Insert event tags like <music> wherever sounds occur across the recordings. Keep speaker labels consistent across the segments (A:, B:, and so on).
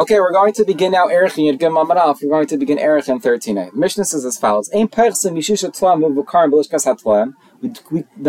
A: Okay, we're going to begin now Erech Yud Gim Amaraf. We're going to begin Erech in 13a. Mishnah says as follows. The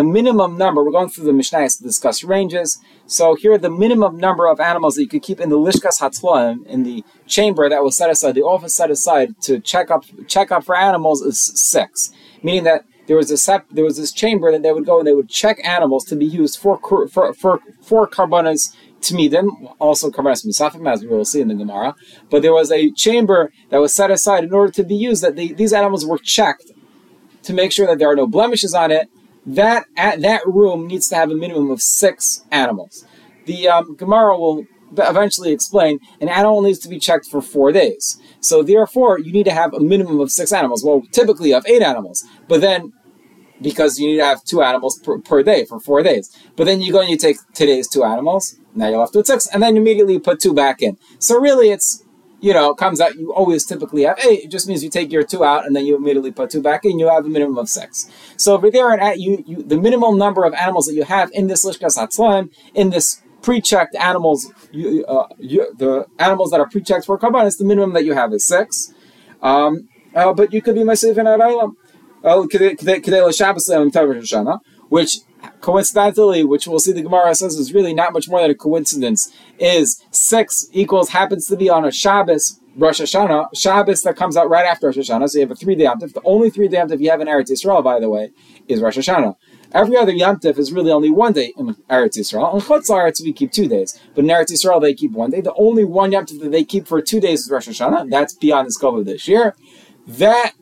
A: minimum number, we're going through the Mishnah to discuss ranges. So here, the minimum number of animals that you could keep in the Lishkas HaTlam, in the chamber that was set aside, the office set aside to check up check up for animals is six. Meaning that there was a sep- there was this chamber that they would go and they would check animals to be used for for for for carbonas Tmidim, also Karbanas Misafim, as we will see in the Gemara. But there was a chamber that was set aside in order to be used, that these animals were checked to make sure that there are no blemishes on it. That at, that room needs to have a minimum of six animals. The um, Gemara will eventually explain an animal needs to be checked for four days. So therefore, you need to have a minimum of six animals. Well, typically of eight animals, but then because you need to have two animals per, per, day for four days. But then you go and you take today's two animals, now you're left with six, and then immediately you put two back in. So really it's, you know, comes out, you always typically have eight. It just means you take your two out and then you immediately put two back in, you have a minimum of six. So over there, at you, you the minimal number of animals that you have in this Lishkas Hatzlaim, in this pre-checked animals, you, uh, you, the animals that are pre-checked for Kabbalah, the minimum that you have is six. Um, uh, but you could be myself in Araylam Oh, which coincidentally, which we'll see the Gemara says is really not much more than a coincidence, is six equals happens to be on a Shabbos, Rosh Hashanah, Shabbos that comes out right after Rosh Hashanah. So you have a three day Yomtiv. The only three day Yomtiv you have in Eretz Yisrael, by the way, is Rosh Hashanah. Every other Yomtiv is really only one day in Eretz Yisrael. In Chutz we keep two days, but in Eretz Yisrael they keep one day. The only one Yomtiv that they keep for two days is Rosh Hashanah. That's beyond the scope of this year. That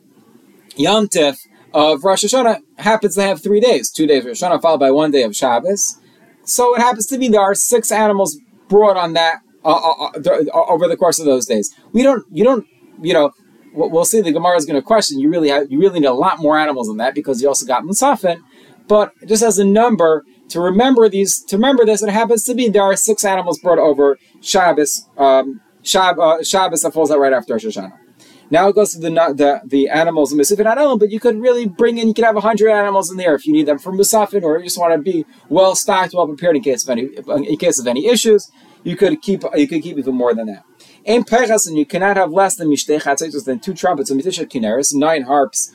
A: Yomtiv of Rosh Hashanah happens to have three days, two days of Rosh Hashanah followed by one day of Shabbos. So it happens to be there are six animals brought on that uh, uh, uh, over the course of those days. We don't, you don't, you know, we'll see. The Gemara is going to question. You really have, you really need a lot more animals than that because you also got Musafin. But just as a number to remember these, to remember this, it happens to be there are six animals brought over Shabbos, um, Shab, uh, Shabbos that falls out right after Rosh Hashanah. Now it goes to the the, the animals in Musafin Adam, but you could really bring in, you could have 100 animals in there if you need them for Musafin, or you just want to be well stocked, well prepared in case of any in case of any issues. You could keep you could keep even more than that. In Pechas, and you cannot have less than Mishtech than two trumpets, and Mitisha nine harps.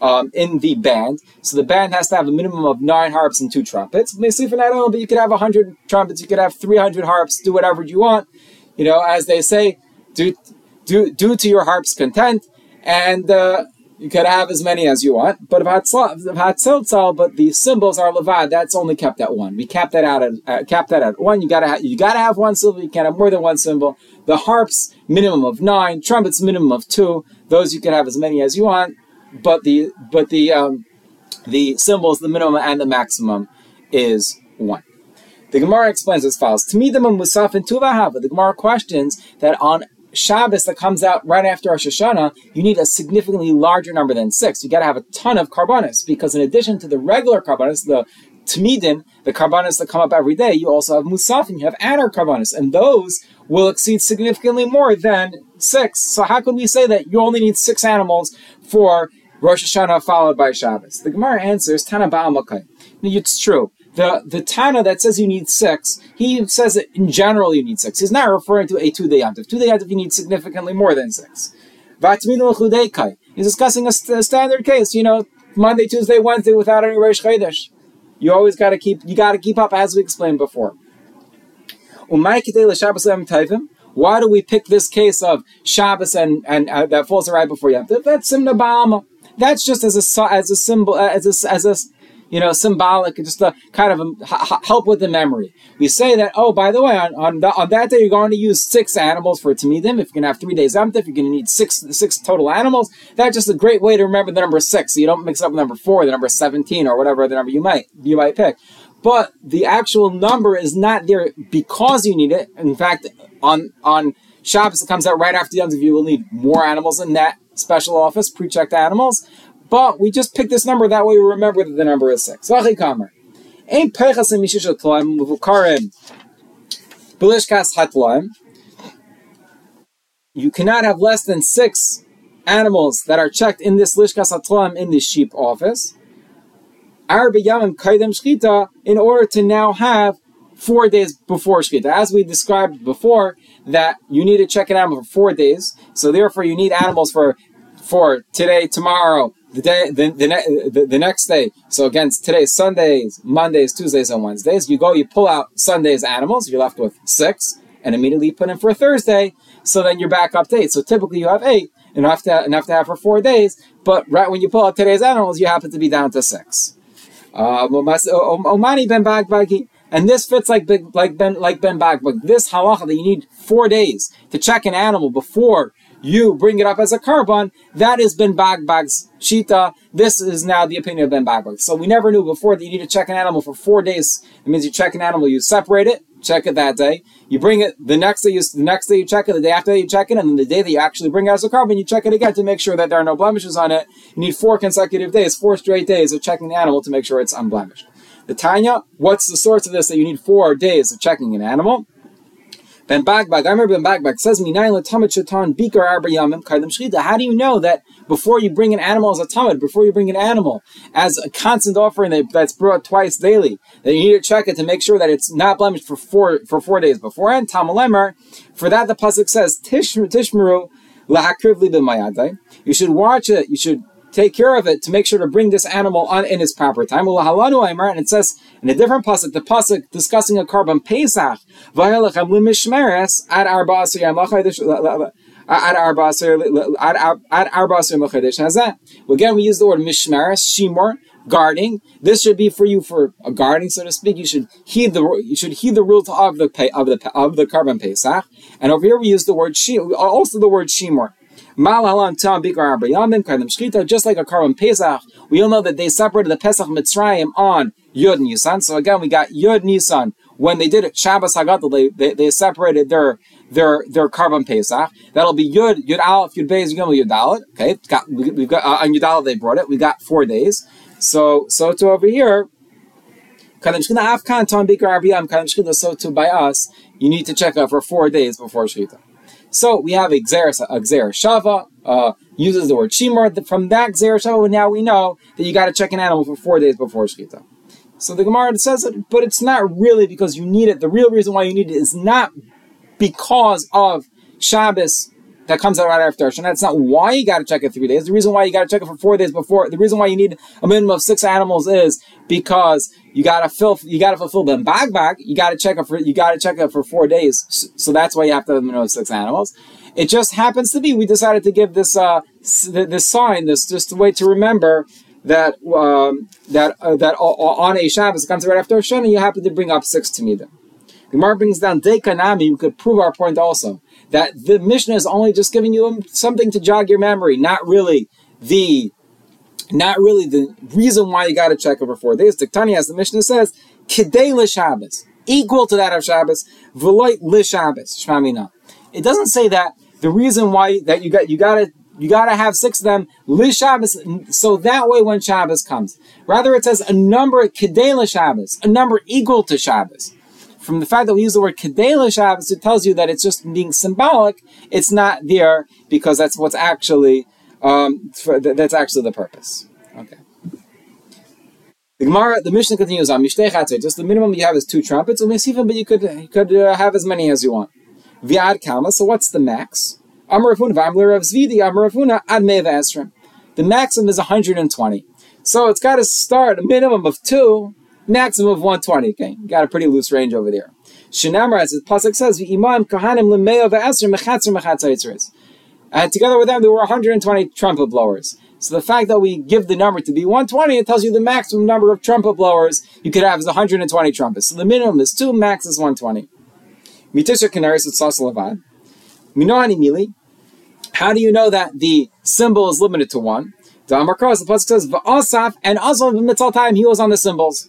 A: Um, in the band, so the band has to have a minimum of nine harps and two trumpets. Musafin Adam, but you could have 100 trumpets, you could have 300 harps, do whatever you want. You know, as they say, do do, do to your harp's content, and uh, you could have as many as you want. But but the cymbals are levad, that's only kept at one. We cap that out at uh, that at one. You gotta ha- you gotta have one cymbal. You can't have more than one cymbal. The harps minimum of nine, trumpets minimum of two. Those you can have as many as you want. But the but the um, the cymbals, the minimum and the maximum is one. The Gemara explains as follows: To me, the musaf and tuvahava. The Gemara questions that on Shabbos that comes out right after Rosh Hashanah, you need a significantly larger number than six. You got to have a ton of carbonis because in addition to the regular carbonis, the tmidin, the carbonis that come up every day, you also have musafin, you have anar carbonis, and those will exceed significantly more than six. So how can we say that you only need six animals for Rosh Hashanah followed by Shabbos? The Gemara answers Tana Ba'amakai. It's true. The the Tana that says you need six, he says that in general you need six. He's not referring to a two day yantiv. Two day yantiv you need significantly more than six. He's discussing a, st- a, standard case. You know, Monday, Tuesday, Wednesday without any Rosh Chodesh. You always got to keep you got to keep up as we explained before. Why do we pick this case of Shabbos and and uh, that falls right before Yom That's Simna. That's just as a as a symbol as a, as a you know, symbolic, just to kind of um, help with the memory. We say that, oh, by the way, on, on, the, on that day, you're going to use six animals for it to meet them. If you're going to have three days empty, if you're going to need six six total animals. That's just a great way to remember the number six, so you don't mix up with number four, the number 17, or whatever the number you might you might pick. But the actual number is not there because you need it. In fact, on on Shabbos, it comes out right after the end of you will need more animals in that special office, pre-checked animals. But we just pick this number, that way we remember that the number is six. You cannot have less than six animals that are checked in this lishkas hatlaim in the sheep office. In order to now have four days before Shkita. As we described before, that you need to check an animal for four days. So therefore, you need animals for for today, tomorrow, the day, the, the, the, the next day. So again, today's Sundays, Mondays, Tuesdays, and Wednesdays. You go, you pull out Sunday's animals. You're left with six, and immediately put in for a Thursday. So then you're back up to eight. So typically you have eight, enough to enough to have for four days. But right when you pull out today's animals, you happen to be down to six. Uh, um, um, um, Omani ben Bagbagi. And this fits like like Ben like Ben Bagbag. This halacha that you need four days to check an animal before you bring it up as a korban, that is Ben Bagbag's Shita. This is now the opinion of Ben Bagbag. So we never knew before that you need to check an animal for four days. It means you check an animal, you separate it, check it that day. You bring it the next day. You the next day you check it. The day after that you check it, and then the day that you actually bring it as a korban, you check it again to make sure that there are no blemishes on it. You need four consecutive days, four straight days of checking the animal to make sure it's unblemished. The Tanya, what's the source of this that you need four days of checking an animal? Ben Bagbag, I remember Ben Bagbag says, How do you know that before you bring an animal as a tamid, before you bring an animal as a constant offering that's brought twice daily, that you need to check it to make sure that it's not blemished for four for four days beforehand? Tamalemer, for that the pasuk says, Tishmeru lahakriv You should watch it. You should take care of it to make sure to bring this animal on in its proper time. And it says in a different pasuk, the pasuk discussing a korban pesach, arba Again, we use the word mishmeres, shimor, guarding. This should be for you for a guarding, so to speak. You should heed the you should heed the rules of the of the of the korban pesach. And over here we use the word shi, also the word shimor. Just like a korban Pesach, we all know that they separated the Pesach Mitzrayim on Yud Nisan. So again, we got Yud Nisan. When they did it, Shabbos Hagadah, they, they, they, separated their their their korban Pesach. That'll be Yud, Yud Aleph, Yud Beis, Yud Dalet. Okay, got, we, have got, uh, on Yud Aleph they brought it. We got four days. So, so to over here, so to by us, you need to check out for four days before Shechita. So we have a Xer, a Xer Shava, uh, uses the word Shimar. From that Xer Shava, now we know that you got to check an animal for four days before Shkita. So the Gemara says it, but it's not really because you need it. The real reason why you need it is not because of Shabbos that comes out right after Hashanah. That's not why you got to check it three days. The reason why you got to check it for four days before. The reason why you need a minimum of six animals is because you gotta fill, you gotta fulfill the bag bag. You gotta check it for, you gotta check it for four days. So that's why you have to have a minimum of six animals. It just happens to be we decided to give this uh this sign, this just a way to remember that um, that uh, that on a Shabbos comes right after Hashanah, you happen to bring up six Tamidim. The Gemara brings down Dekanami. We could prove our point also that the Mishnah is only just giving you something to jog your memory, not really the not really the reason why you got to check over four days. Tiktani, as the Mishnah says, Kidei Shabbos, equal to that of Shabbos, Veloit le Shabbos, Shmamina. It doesn't say that the reason why that you got you got to you got to have six of them Shabbos, so that way when Shabbos comes. Rather, it says a number Kidei Shabbos, a number equal to Shabbos. From the fact that we use the word Kedei Shabbos, it tells you that it's just being symbolic. It's not there because that's what's actually um, for, that's actually the purpose. Okay. The Gemara, the Mishnah continues on Just the minimum you have is two trumpets, but you could you could uh, have as many as you want. Viad Kama. So what's the max? Amrafuna v'Amler of Zvidi Amrafuna Ad Esrim. The maximum is 120. So it's got to start a minimum of two, maximum of 120. Okay, got a pretty loose range over there. Shinamar, as the pasuk says, "V'imam kahanim lemeo v'esrim mechatzer mechatzer and together with them, there were 120 trumpet blowers. So the fact that we give the number to be 120, it tells you the maximum number of trumpet blowers you could have is 120 trumpets. So the minimum is 2, max is 120. Mitisha Kanaris at Sasalavad. Minoani Mili. How do you know that the cymbal is limited to one? The Amarkos, the Pasuk says, V'asaf, and also in mitzal time, he was on the cymbals.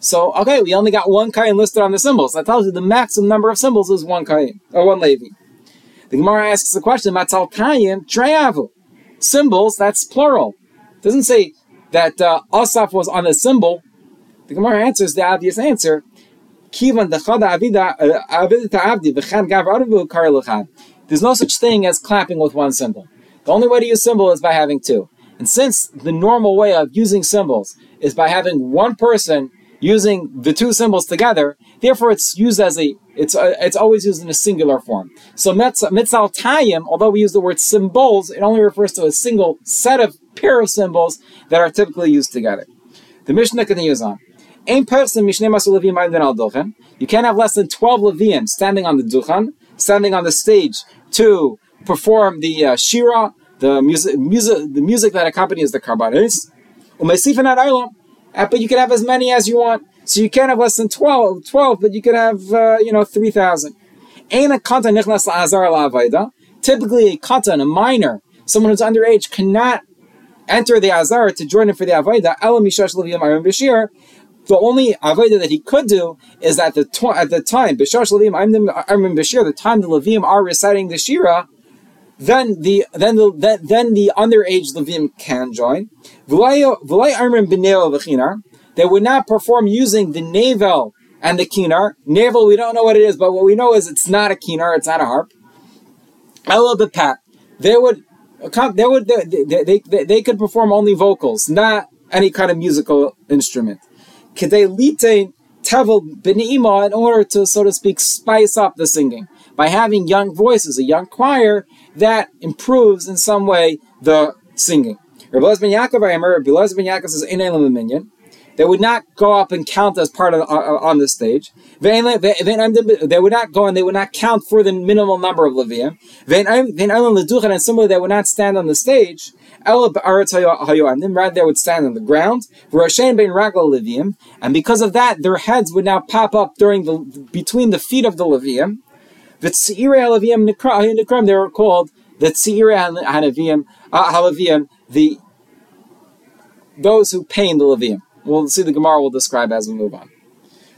A: So, okay, we only got one kain listed on the cymbals. That tells you the maximum number of cymbals is one kain, or one Levi. The Gemara asks the question, Matzal Tayim Treyavu. Cymbals, that's plural. It doesn't say that uh, Asaf was on a cymbal. The Gemara answers the obvious answer. Uh, There's no such thing as clapping with one cymbal. The only way to use cymbal is by having two. And since the normal way of using cymbals is by having one person using the two cymbals together. Therefore, it's used as a it's uh, it's always used in a singular form. So mitzal tayim, although we use the word cymbals, it only refers to a single set of pair of cymbals that are typically used together. The Mishnah continues on. You can't have less than 12 Leviim standing on the Duchan, standing on the stage to perform the uh, Shira, the music, music, the music that accompanies the Karbanis. Uh, but you can have as many as you want. So you can't have less than 12, 12 but you can have, uh, you know, 3,000. Typically, a katan, a minor, someone who's underage, cannot enter the azar to join him for the avodah. The only avodah that he could do is that the tw- at the time b'shash levim I'm the time the levim are reciting the shira, then the then the then, the underage levim can join. They would not perform using the navel and the kinar. Navel, we don't know what it is, but what we know is it's not a kinar, it's not a harp. Ella pat. They would they would they, they, they, they could perform only vocals, not any kind of musical instrument. Kedei tevel in order to, so to speak, spice up the singing by having young voices, a young choir that improves in some way the singing. Rabbi ben Yaakov, I remember, Rabbi ben Yaakov says, "In minyan." They would not go up and count as part of uh, uh on the stage. They would not go and they would not count for the minimal number of Levium. And similarly, they would not stand on the stage. Rather, they would stand on the ground. And because of that, their heads would now pop up during the between the feet of the Levium. They were called the Tzire Halavim, uh, the those who pain the Levium. We'll see the Gemara will describe as we move on.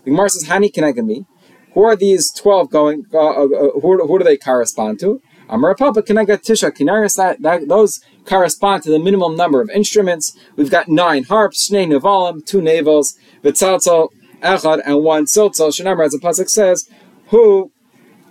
A: The Gemara says, Hani me. Who are these 12 going, uh, uh, who, who do they correspond to? Amar Papa Kenega Tisha Kinaris, those correspond to the minimum number of instruments. We've got nine harps, Shnei Nevalim, two navels, Vitzalzel, Echad, and one Siltzel. Shanamar, as the Pasuk says, who,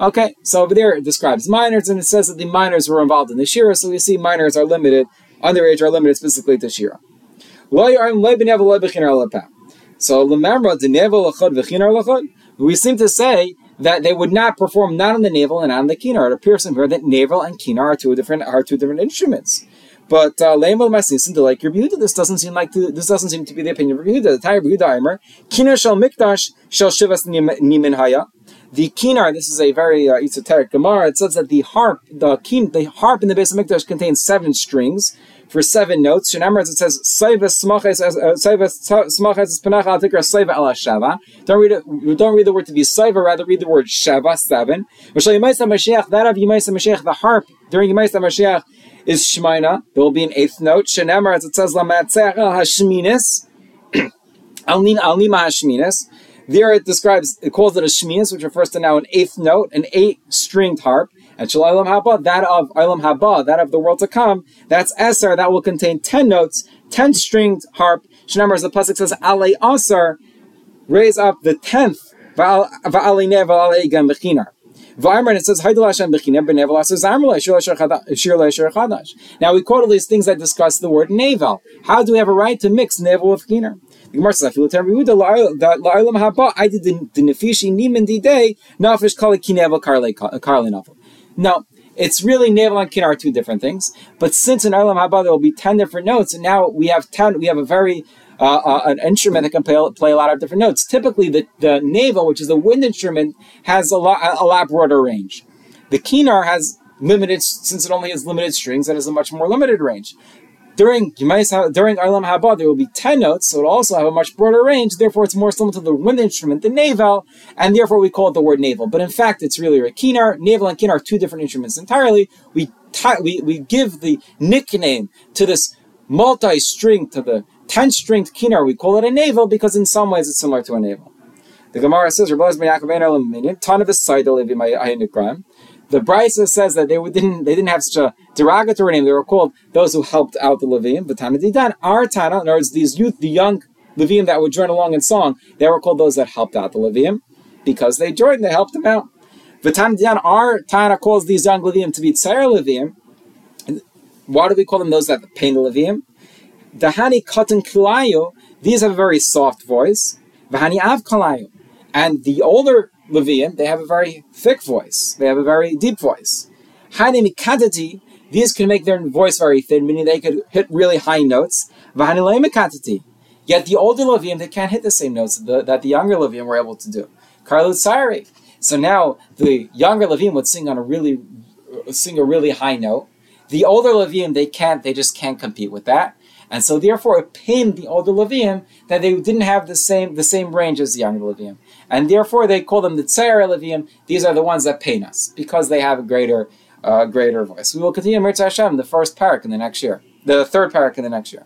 A: Okay, so over there it describes minors, and it says that the minors were involved in the Shira, so we see minors are limited, underage are limited specifically to Shira. So we seem to say that they would not perform not on the navel and on the kinar. It appears from here that navel and kinar are two different are two different instruments. But uh, like Yehuda, this doesn't seem like to, this doesn't seem to be the opinion of Yehuda. The entire Yehuda Aimer, Kinar shall mikdash shall shivas nimin haya. The kinar, this is a very uh, esoteric Gemara. It says that the harp, the kin, the harp in the base of mikdash contains seven strings for seven notes. In Shenamar, it says shava. Don't read it. Don't read the word to be Saiva. Rather, read the word shava seven. That of Yemaisa Mashiach, the harp during Yemaisa Mashiach is Shemaina. There will be an eighth note. Shenamar, as it says Lamatzeach Hashminis. <clears throat> Alnima Hashminis. There it describes, it calls it a shmias, which refers to now an eighth note, an eight stringed harp. And Shalom Haba, that of Ilam Haba, that of the world to come, that's Eser, that will contain 10 notes, 10 stringed harp. Shnamar, as the Pasuk says, Ale Asar, raise up the 10th, Va'ale Nev, Va'ale Egam Bechinar. And it says. Now we quote all these things that discuss the word Nevel. How do we have a right to mix Nevel with Chinar? The Gemara says. I did the nefishi nimen di day nafish kali kinevel karle navel. Now, it's really navel and kin are two different things. But since in Olam Haba there will be ten different notes, and now we have ten, we have a very uh, uh, an instrument that can play, play a lot of different notes. Typically, the, the navel, which is a wind instrument, has a lot a lot broader range. The kinar has limited, since it only has limited strings, that has a much more limited range. During during Ilam Haba, there will be 10 notes, so it'll also have a much broader range, therefore it's more similar to the wind instrument, the navel, and therefore we call it the word navel. But in fact, it's really a kinar. Navel and kinar are two different instruments entirely. We, t- we, we give the nickname to this multi-string, to the 10-stringed kinar, we call it a navel because in some ways it's similar to a navel. The Gemara says, "Rabbi Yaakov ton of a side Levim The Brisa says that they didn't they didn't have such a derogatory name. They were called those who helped out the Levim. But Tana Didan, our Tana, in other words, these youth, the young Levim that would join along in song, they were called those that helped out the Levim because they joined, they helped them out. V'tan Didan, our Tana calls these young Levim to be Tzair Levim. Why do we call them those that pain the Levim? Dahani Katan Kilayu, these have a very soft voice. Vahani Av Kalayu. And the older Levium, they have a very thick voice. They have a very deep voice. Hani Mikatati, these can make their voice very thin, meaning they could hit really high notes. Vahani Mikatati. Yet the older Levium, they can't hit the same notes that the, that the younger Levium were able to do. Karlut Sari. So now the younger Levium would sing on a really sing a really high note. The older Levium, they can't, they just can't compete with that. And so therefore it pained the older Levium that they didn't have the same the same range as the younger Levium. And therefore they call them the Tzair Levium. These are the ones that pain us because they have a greater uh, greater voice. We will continue Mirza Hashem, the first parak in the next year. The third parak in the next year.